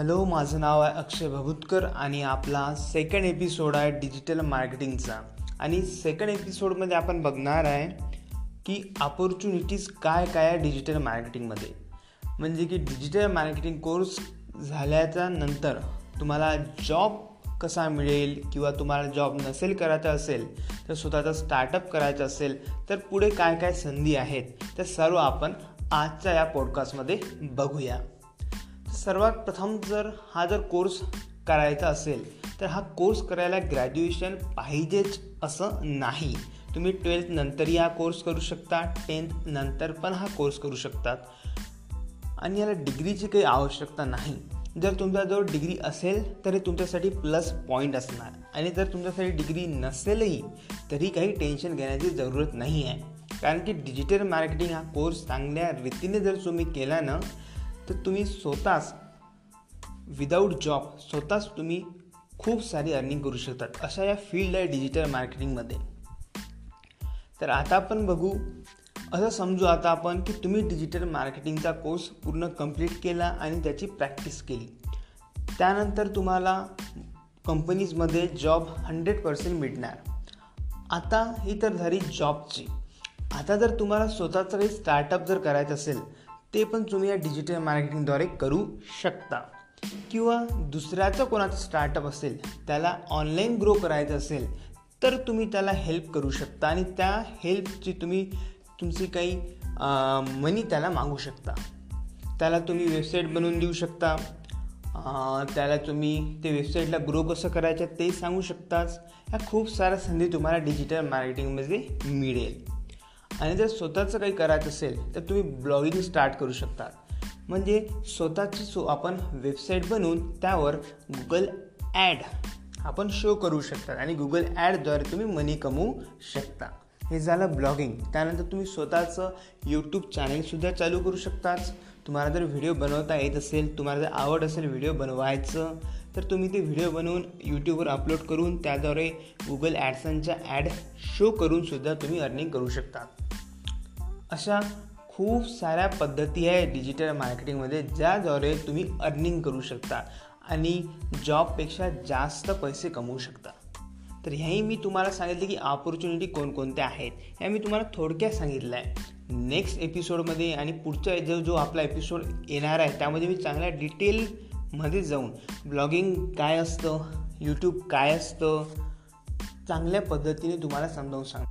Hello माझं नाव आहे अक्षय भभुतकर आणि आपला सेकंड एपिसोड आहे डिजिटल मार्केटिंगचा आणि सेकंड एपिसोडमध्ये आपण बघणार आहे की अपॉर्च्युनिटीज काय काय आहे डिजिटल मार्केटिंगमध्ये म्हणजे की डिजिटल मार्केटिंग कोर्स झाल्याच्यानंतर तुम्हाला जॉब कसा मिळेल किंवा तुम्हाला जॉब नसेल करायचा असेल तर स्वतःचा स्टार्टअप करायचा असेल तर पुढे काय काय संधी आहेत त्या सर्व आपण आजच्या या पॉडकास्टमध्ये बघूया. सर्वात प्रथम जर हा जर कोर्स करायचा असेल तर हा कोर्स करायला ग्रॅज्युएशन पाहिजेच असं नाही. तुम्ही ट्वेल्थ नंतरही हा कोर्स करू शकता टेन्थ नंतर पण हा कोर्स करू शकतात. आणि याला डिग्रीची काही आवश्यकता नाही. जर तुमच्याजवळ डिग्री असेल तरी तुमच्यासाठी प्लस पॉईंट असणार. आणि जर तुमच्यासाठी डिग्री नसेलही तरी काही टेन्शन घेण्याची जरूरत नाही आहे कारण की डिजिटल मार्केटिंग हा कोर्स चांगल्या रीतीने जर तुम्ही केला ना तर तुम्ही स्वतःच विदाऊट जॉब स्वतःच तुम्ही खूप सारी अर्निंग करू शकतात. अशा या फील्ड आहे डिजिटल मार्केटिंगमध्ये तर आता आपण बघू असं समजू आता आपण की तुम्ही डिजिटल मार्केटिंगचा कोर्स पूर्ण कंप्लीट केला आणि त्याची प्रॅक्टिस केली. त्यानंतर तुम्हाला कंपनीजमध्ये जॉब हंड्रेड पर्सेंट मिळणार. आता ही तर झाली जॉबची आता जर तुम्हाला स्वतःचं काही स्टार्टअप जर करायचं असेल ते पण तुम्ही या डिजिटल मार्केटिंगद्वारे करू शकता. किंवा दुसऱ्याचं कोणाचं स्टार्टअप असेल त्याला ऑनलाईन ग्रो करायचं असेल तर तुम्ही त्याला हेल्प करू शकता आणि त्या हेल्पची तुम्ही तुमची काही मनी त्याला मागू शकता. त्याला तुम्ही वेबसाईट बनवून देऊ शकता. त्याला तुम्ही ते वेबसाईटला ग्रो कसं करायचं ते सांगू शकताच. ह्या खूप साऱ्या संधी तुम्हाला डिजिटल मार्केटिंगमध्ये मिळेल. आणि जर स्वतःचं काही करायचं असेल तर तुम्ही ब्लॉगिंग स्टार्ट करू शकता म्हणजे स्वतःची सो आपण वेबसाईट बनवून त्यावर गुगल ॲड आपण शो करू शकता आणि गुगल ॲडद्वारे तुम्ही मनी कमवू शकता. हे झालं ब्लॉगिंग त्यानंतर तुम्ही स्वतःचं यूट्यूब चॅनेलसुद्धा चालू करू शकताच तुम्हाला जर व्हिडिओ बनवता येत असेल तुम्हाला जर आवड असेल व्हिडिओ बनवायचं तर तुम्ही ते व्हिडिओ बनवून यूट्यूबवर अपलोड करून त्याद्वारे गुगल ॲडसनच्या ॲड शो करूनसुद्धा तुम्ही अर्निंग करू शकता अशा खूप साऱ्या पद्धती आहे डिजिटल मार्केटिंगमध्ये ज्याद्वारे तुम्ही अर्निंग करू शकता आणि जॉबपेक्षा जास्त पैसे कमवू शकता. तर ह्याही मी तुम्हाला सांगितले की ऑपॉर्च्युनिटी कोणकोणत्या आहेत ह्या मी तुम्हाला थोडक्यात सांगितलं आहे. नेक्स्ट एपिसोडमध्ये आणि पुढचा जो जो आपला एपिसोड येणार आहे त्यामध्ये मी चांगल्या डिटेलमध्ये जाऊन ब्लॉगिंग काय असतं यूट्यूब काय असतं चांगल्या पद्धतीने तुम्हाला समजावून सांग